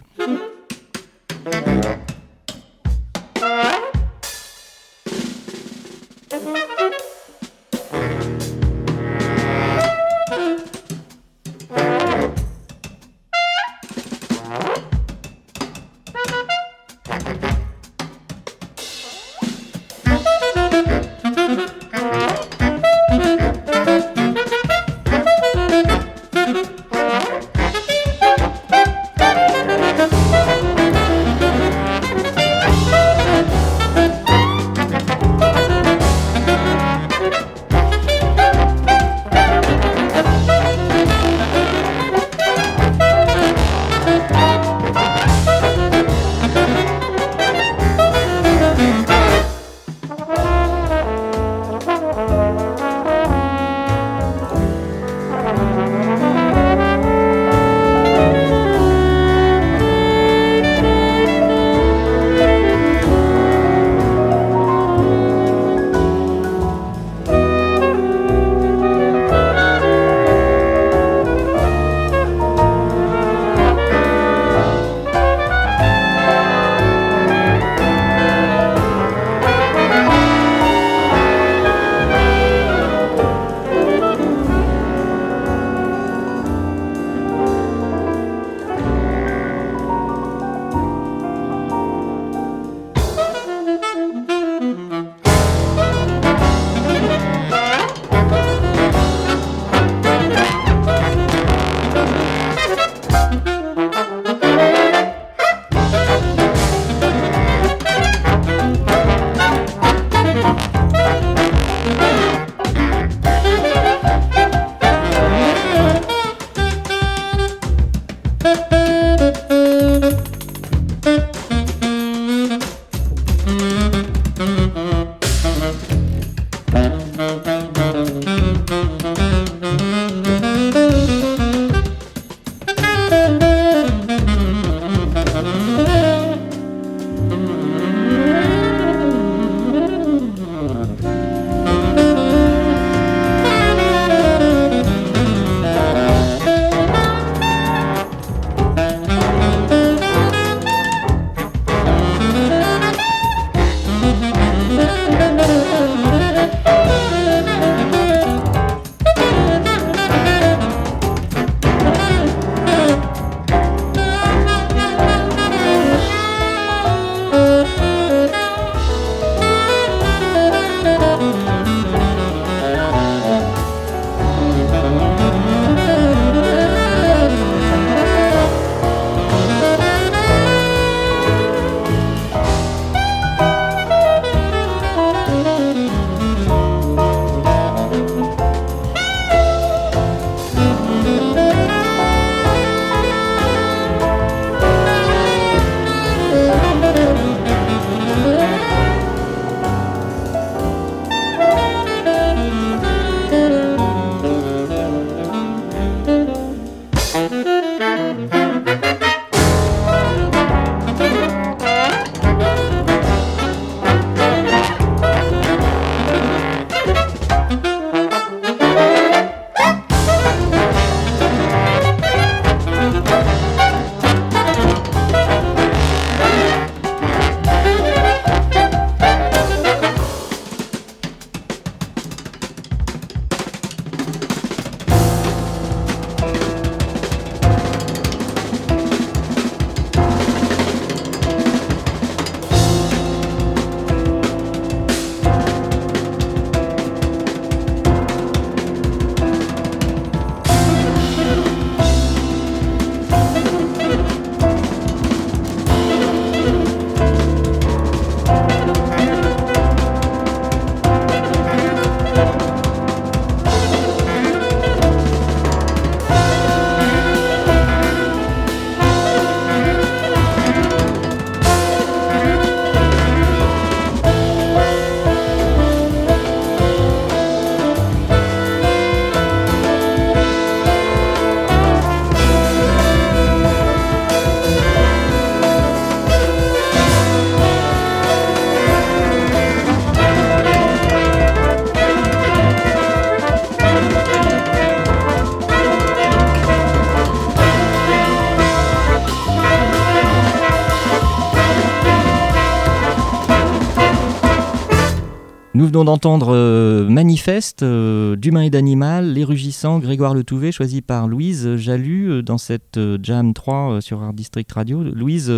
Venons d'entendre euh, Manifeste euh, d'humain et d'animal, Les Rugissants, Grégoire Le Touvet, choisi par Louise Jalu euh, dans cette Jam 3 euh, sur Art District Radio. Louise,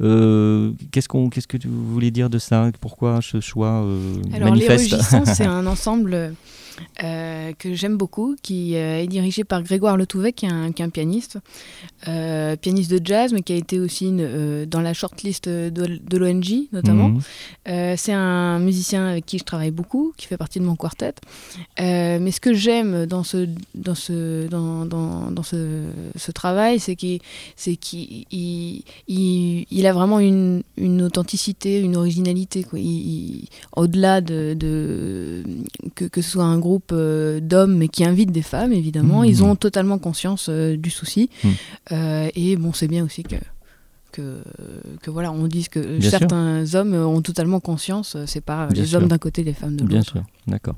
qu'est-ce, qu'on, qu'est-ce que tu voulais dire de ça? Pourquoi ce choix Alors, manifeste? Les Rugissants, c'est un ensemble euh, que j'aime beaucoup, qui euh, est dirigé par Grégoire Letouvet, qui est un, qui est un pianiste, euh, pianiste de jazz, mais qui a été aussi une, dans la shortlist de, de l'ONG, notamment. Mhm. C'est un musicien avec qui je travaille beaucoup, qui fait partie de mon quartet. Mais ce que j'aime dans ce, dans ce, dans, dans, dans ce, ce travail, c'est qu'il c'est qu'il il, il- il a vraiment une, une authenticité, une originalité. Au-delà de, de que, que ce soit un groupe euh, d'hommes, mais qui invite des femmes, évidemment, Mhm. ils ont totalement conscience euh, du souci. Mhm. Euh, et bon, c'est bien aussi que que, que voilà, on dise que Bien certains hommes ont totalement conscience, c'est pas Bien les sûr. hommes d'un côté, les femmes de Bien l'autre. sûr, d'accord.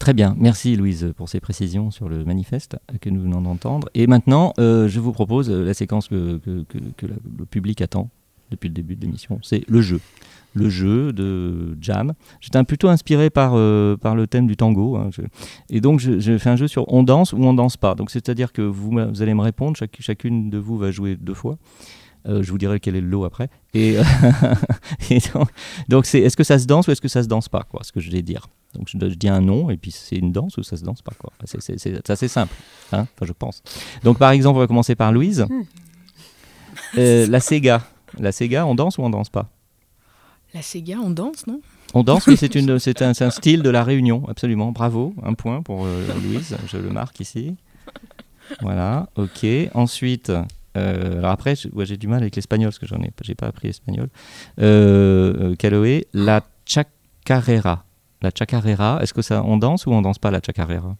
Très bien, merci Louise pour ces précisions sur le manifeste que nous venons d'entendre. Et maintenant, euh, je vous propose la séquence que, que- que- que la- le public attend depuis le début de l'émission, c'est le jeu. Le jeu de Jam. J'étais plutôt inspiré par, euh, par le thème du tango. hein, je- Et donc, je fais un jeu sur on danse ou on danse pas. Donc, c'est-à-dire que vous, allez me répondre, chaque- chacune de vous va jouer deux fois. Euh, je vous dirai quel est le lot après. Et, et donc, c'est est-ce que ça se danse ou est-ce que ça se danse pas quoi, ce que je vais dire. Donc je, je dis un nom et puis c'est une danse ou ça se danse pas quoi. C'est, assez simple, hein enfin je pense. Donc par exemple on va commencer par Louise. Euh, la Sega, la Sega, on danse ou on danse pas? La Sega, on danse, non? On danse, oui, c'est, une, c'est, un, c'est un style de la Réunion, absolument. Bravo, un point pour euh, Louise, je le marque ici. Voilà, ok. Ensuite, euh, alors après, ouais, j'ai du mal avec l'espagnol parce que j'en ai, j'ai pas appris espagnol. Euh, Caloé, la chacarera. La chacarera, est-ce que ça, on danse ou on danse pas la chacarera?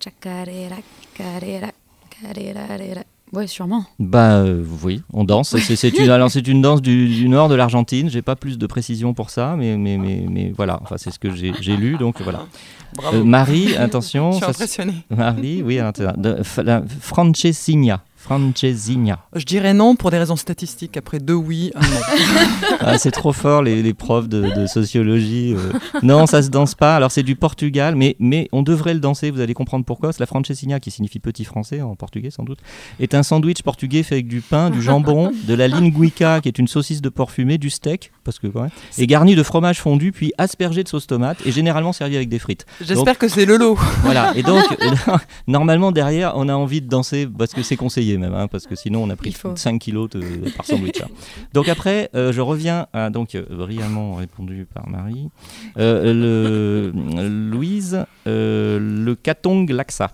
Chacarera, carera, carera, rera. Ouais, sûrement. Bah euh, oui, on danse. C'est, c'est une, alors c'est une danse du, du nord de l'Argentine. J'ai pas plus de précision pour ça, mais, mais, mais, mais voilà. Enfin, c'est ce que j'ai, lu, donc voilà. Bravo. Euh, Marie, attention. je suis ça se- impressionné. Marie, oui, la- Francesinha. Francesinha. Je dirais non pour des raisons statistiques. Après deux oui, un non. Ah, c'est trop fort, les, les profs de, de sociologie. euh. Non, ça se danse pas. Alors, c'est du Portugal, mais, mais on devrait le danser. Vous allez comprendre pourquoi. C'est la Francesinha, qui signifie petit français en portugais, sans doute, est un sandwich portugais fait avec du pain, du jambon, de la linguica, qui est une saucisse de porc fumé, du steak, parce que quand même, et garni de fromage fondu, puis aspergé de sauce tomate, et généralement servi avec des frites. J'espère que c'est le lot. Voilà, et donc, normalement, derrière, on a envie de danser, parce que c'est conseillé même, hein, parce que sinon, on a pris Il faut. 5 kilos de- par sandwich. hein. Donc après, euh, je reviens à, donc, euh, brillamment répondu par Marie, Euh, le, Louise, le Katong Laksa.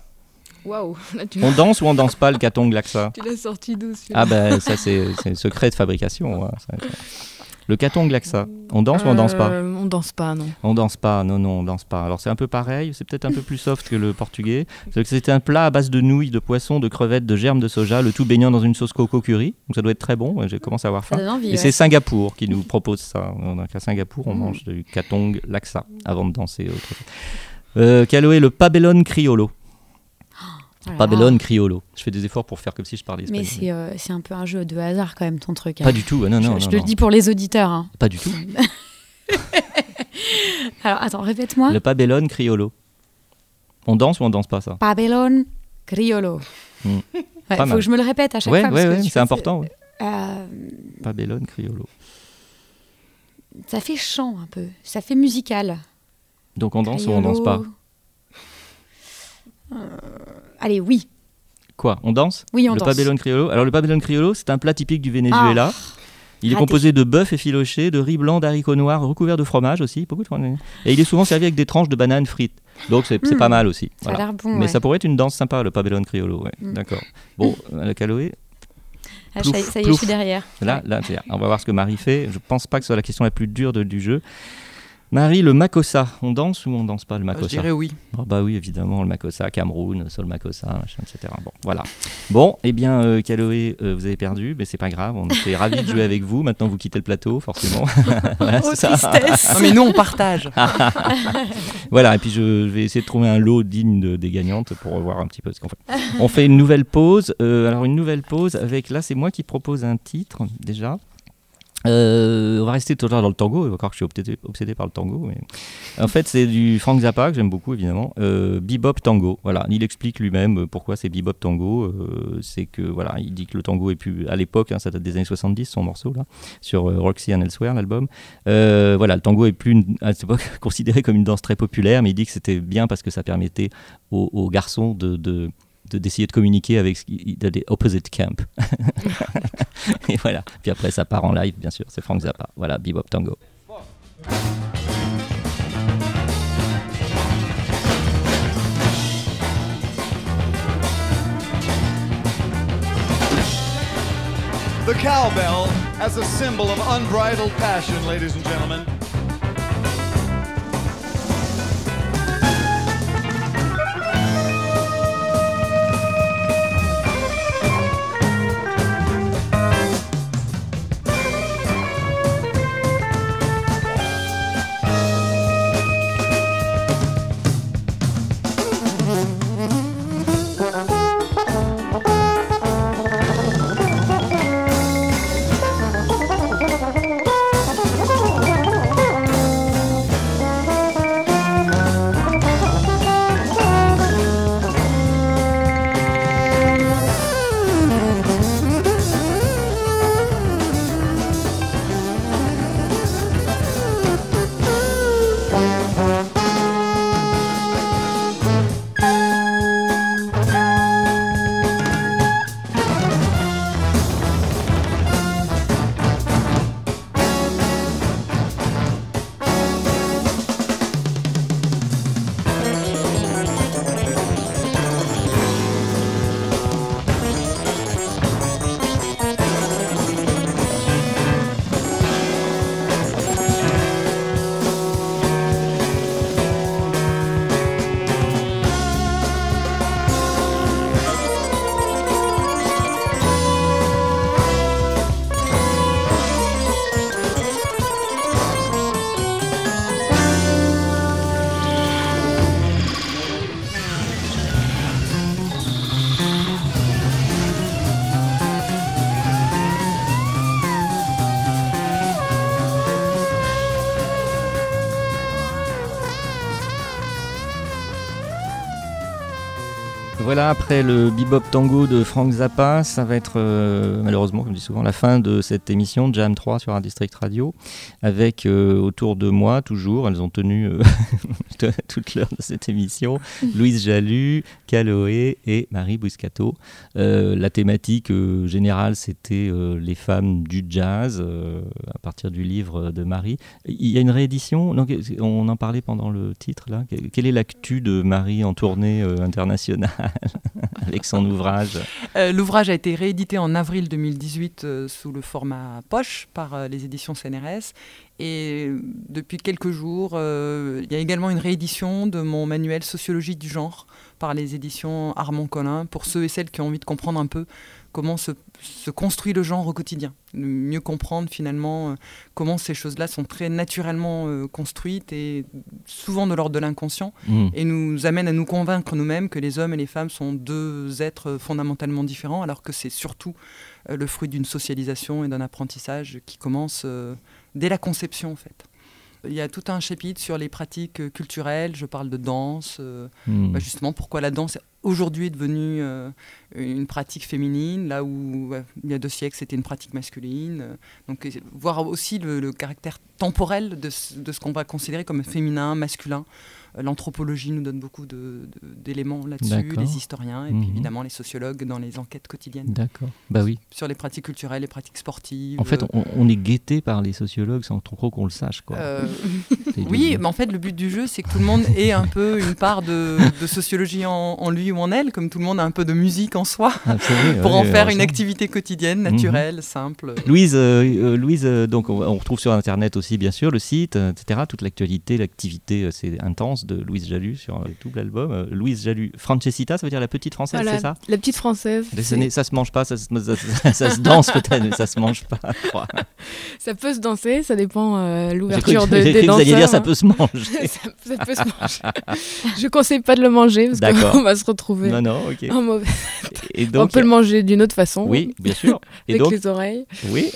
Waouh, On danse ou on danse pas le Katong Laksa tu l'as sorti d'où Ah ben, ça, c'est secret de fabrication. hein, ça. Le Katong Laksa, on danse ou on danse pas Euh, On danse pas, non. On danse pas, non, non, on danse pas. Alors c'est un peu pareil, c'est peut-être un peu plus soft que le portugais. C'est un plat à base de nouilles, de poissons, de crevettes, de germes de soja, le tout baignant dans une sauce coco curry. Donc ça doit être très bon, j'ai commencé à avoir Ça faim. donne envie. Et ouais. c'est Singapour qui nous propose ça. Donc à Singapour, on Mm. mange du katong laksa avant de danser. Autre chose. Euh, Caloé, le pabellone criollo? Oh là là. Pabellone criollo. Je fais des efforts pour faire comme si je parlais Mais espagnol. c'est euh, c'est un peu un jeu de hasard quand même ton truc. hein. Pas du tout, ah non, je non, je non, te le dis pour les auditeurs. hein. Pas du tout. Alors attends, répète-moi. Le pabellone criollo. On danse ou on danse pas ça? Pabellon criollo. Hmm. Ouais, faut mal. que je me le répète à chaque Ouais, fois. ouais, ouais, c'est important. ouais. euh, criollo. ça fait chant un peu. Ça fait musical. Donc on danse ou on danse pas? Euh, Allez, oui. Quoi On danse Oui, on Le danse. pabellone criollo. Alors le pabellone criollo, c'est un plat typique du Venezuela. il est Ah, raté. composé de bœuf effiloché, de riz blanc, d'haricots noirs recouverts de fromage aussi, beaucoup de fromage. Et il est souvent servi avec des tranches de bananes frites. Donc c'est Hmm. pas mal aussi. Ça a Voilà. l'air bon. Mais ouais. ça pourrait être une danse sympa, le pabellone criollo. Ouais. Hmm. D'accord. Bon, euh, le caloé, Ah, ça, y- plouf, ça y est, plouf. je suis derrière. là, là, on va voir ce que Marie fait. Je pense pas que ce soit la question la plus dure de- du jeu. Marie, le makossa, on danse ou on danse pas le Je makossa dirais oui. Ah bah oui, évidemment, le Makossa, Cameroun, Sol Makossa, machin, etc. Bon, voilà. Bon, eh bien, euh, Caloé, euh, vous avez perdu, mais c'est pas grave, on était ravis de jouer avec vous. Maintenant, vous quittez le plateau, forcément. voilà, Oh, c'est ça. tristesse. Non, mais nous, on partage. Voilà, et puis je vais essayer de trouver un lot digne de- des gagnantes pour voir un petit peu ce qu'on fait. On fait une nouvelle pause. euh, alors, une nouvelle pause avec, là, c'est moi qui propose un titre, déjà. Euh, on va rester toujours dans le tango, encore que je suis obsédé, par le tango. En fait, c'est du Frank Zappa, que j'aime beaucoup évidemment. Euh, bebop tango, voilà. Il explique lui-même euh, pourquoi c'est bebop tango. Euh, c'est que, voilà, il dit que le tango est plus. À l'époque, hein, ça date des années 70, son morceau là, sur Roxy and Elsewhere, l'album. Voilà, le tango est plus, à cette époque, considéré comme une danse très populaire, mais il dit que c'était bien parce que ça permettait aux, garçons de- d'essayer de communiquer avec de- des opposite camp. Et voilà. Puis après, ça part en live, bien sûr. C'est Frank Zappa. Voilà, Bebop Tango. The cowbell as a symbol of unbridled passion, ladies and gentlemen. Après le bebop tango de Frank Zappa, ça va être euh, malheureusement, comme je dis souvent, la fin de cette émission Jam 3 sur Art District Radio, avec euh, autour de moi, toujours, elles ont tenu euh, toute l'heure de cette émission, Louise Jalut, Caloé et Marie Buscato. Euh, la thématique euh, générale, c'était euh, les femmes du jazz, à partir du livre de Marie. Il y a une réédition, on en parlait pendant le titre, là. Quelle est l'actu de Marie en tournée internationale avec son ouvrage? L'ouvrage a été réédité en avril 2018 euh, sous le format poche par les éditions CNRS. Et depuis quelques jours, euh, il y a également une réédition de mon manuel Sociologie du genre par les éditions Armand Collin pour ceux et celles qui ont envie de comprendre un peu comment se, se construit le genre au quotidien. De mieux comprendre finalement euh, comment ces choses-là sont très naturellement euh, construites et souvent de l'ordre de l'inconscient Hmm. et nous amène à nous convaincre nous-mêmes que les hommes et les femmes sont deux êtres fondamentalement différents, alors que c'est surtout le fruit d'une socialisation et d'un apprentissage qui commence dès la conception en fait. Il y a tout un chapitre sur les pratiques euh, culturelles, je parle de danse, euh, Hmm. bah, justement pourquoi la danse aujourd'hui est devenue euh, une pratique féminine, là où ouais, il y a deux siècles c'était une pratique masculine. donc voir aussi le, le caractère temporel de ce qu'on va considérer comme féminin, masculin. Euh, L'anthropologie nous donne beaucoup d'éléments là-dessus, les historiens et puis Mhm. évidemment les sociologues dans les enquêtes quotidiennes D'accord. Bah oui. sur les pratiques culturelles, les pratiques sportives. En fait, euh, on, on est guetté par les sociologues sans trop qu'on le sache. Quoi. euh, Oui, mais en fait, le but du jeu, c'est que tout le monde ait un peu une part de, de sociologie en, en lui ou en elle, comme tout le monde a un peu de musique en soi, Ah, pour en faire une activité quotidienne, naturelle, simple. Louise, euh, euh, Louise euh, donc on, on retrouve sur internet aussi bien sûr le site, euh, etc. Toute l'actualité, l'activité, euh, c'est intense de Louise Jalut sur le double album. Euh, Louise Jalut, Francesita, ça veut dire la petite française, Voilà, c'est ça La petite française. Les c'est- années- ça se mange pas, ça se, ça, ça- ça se danse peut-être, mais ça se mange pas. je crois. Ça peut se danser, ça dépend euh, l'ouverture de- des alliez dire ça peut se manger. ça, ça peut se manger. Je conseille pas de le manger parce qu'on va se retrouver Non, non, ok. en mauvais. Et On peut le manger d'une autre façon. oui, bien sûr. Et Avec donc, les oreilles. oui.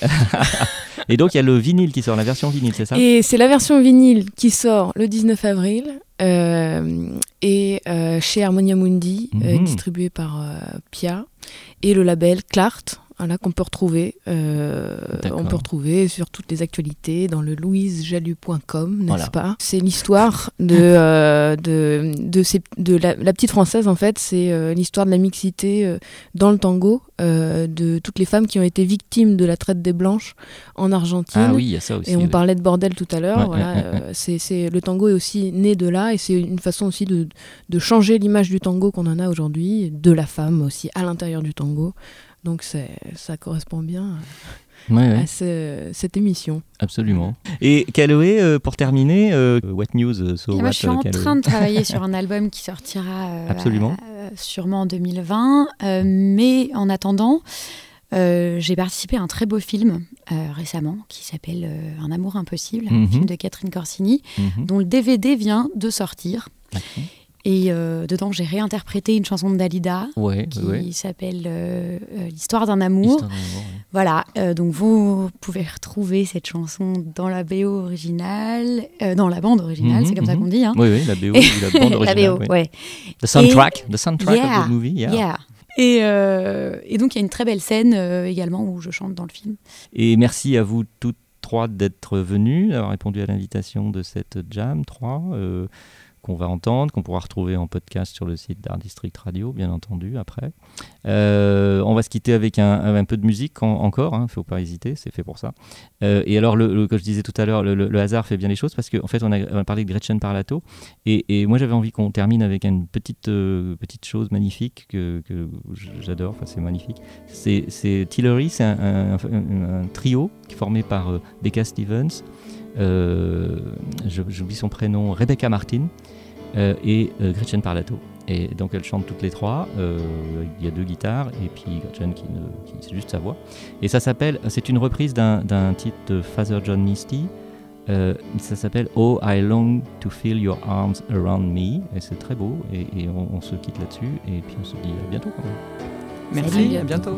Et donc, il y a le vinyle qui sort, la version vinyle, c'est ça? Et c'est la version vinyle qui sort le 19 avril euh, et euh, chez Harmonia Mundi, euh, Mhm. distribué par Pia, et le label Clart. Voilà, qu'on peut retrouver, euh, on peut retrouver sur toutes les actualités dans le louisejalu.com, n'est-ce Voilà. pas? C'est l'histoire de euh, de de, ces- de la, la petite française en fait, c'est euh, l'histoire de la mixité dans le tango de toutes les femmes qui ont été victimes de la traite des blanches en Argentine. Ah oui, il y a ça aussi. Et on oui. parlait de bordel tout à l'heure. Ouais, voilà, ouais, ouais, c'est, c'est- le tango est aussi né de là et c'est une façon aussi de, de changer l'image du tango qu'on en a aujourd'hui, de la femme aussi à l'intérieur du tango. Donc ça correspond bien Ouais, ouais, à ce- cette émission. absolument. Et Caloé, euh, pour terminer, euh, What News euh, So Et What moi, je suis en train de travailler sur un album qui sortira euh, Absolument. euh, sûrement en 2020. euh, mais en attendant, euh, j'ai participé à un très beau film euh, récemment qui s'appelle euh, Un amour impossible, Mhm. un film de Catherine Corsini, Mhm. dont le DVD vient de sortir. Et euh, dedans, j'ai réinterprété une chanson de Dalida Ouais, qui ouais, s'appelle euh, euh, L'histoire d'un amour. Ouais. Voilà, euh, donc vous pouvez retrouver cette chanson dans la BO originale, dans la bande originale, Mhm, c'est comme ça mhm. qu'on dit. Hein. Oui, oui, la BO, ou la bande la originale. BO, oui. ouais. The soundtrack, the soundtrack Yeah, of the movie, yeah. Yeah. Et, et donc il y a une très belle scène également où je chante dans le film. Et merci à vous toutes trois d'être venues, d'avoir répondu à l'invitation de cette Jam 3 euh, qu'on va entendre, qu'on pourra retrouver en podcast sur le site d'Art District Radio, bien entendu, après. Euh, on va se quitter avec un, peu de musique en- encore, il ne faut pas hésiter, c'est fait pour ça. Euh, et alors, le, comme je disais tout à l'heure, le, hasard fait bien les choses parce qu'en fait, on a, parlé de Gretchen Parlato et, moi j'avais envie qu'on termine avec une petite, euh, petite chose magnifique que, j'adore, enfin, c'est magnifique. C'est Tillery, c'est un, un- trio formé par Becca Stevens, j'oublie son prénom, Rebecca Martin euh, et euh, Gretchen Parlato. Et donc elles chantent toutes les trois. euh, il y a deux guitares et puis Gretchen qui, c'est juste sa voix. Et ça s'appelle, c'est une reprise d'un, titre de Father John Misty. Euh, ça s'appelle Oh I Long to Feel Your Arms Around Me. Et c'est très beau. Et, et on, on se quitte là-dessus. Et puis on se dit à bientôt quand même. Merci, Salut. à bientôt.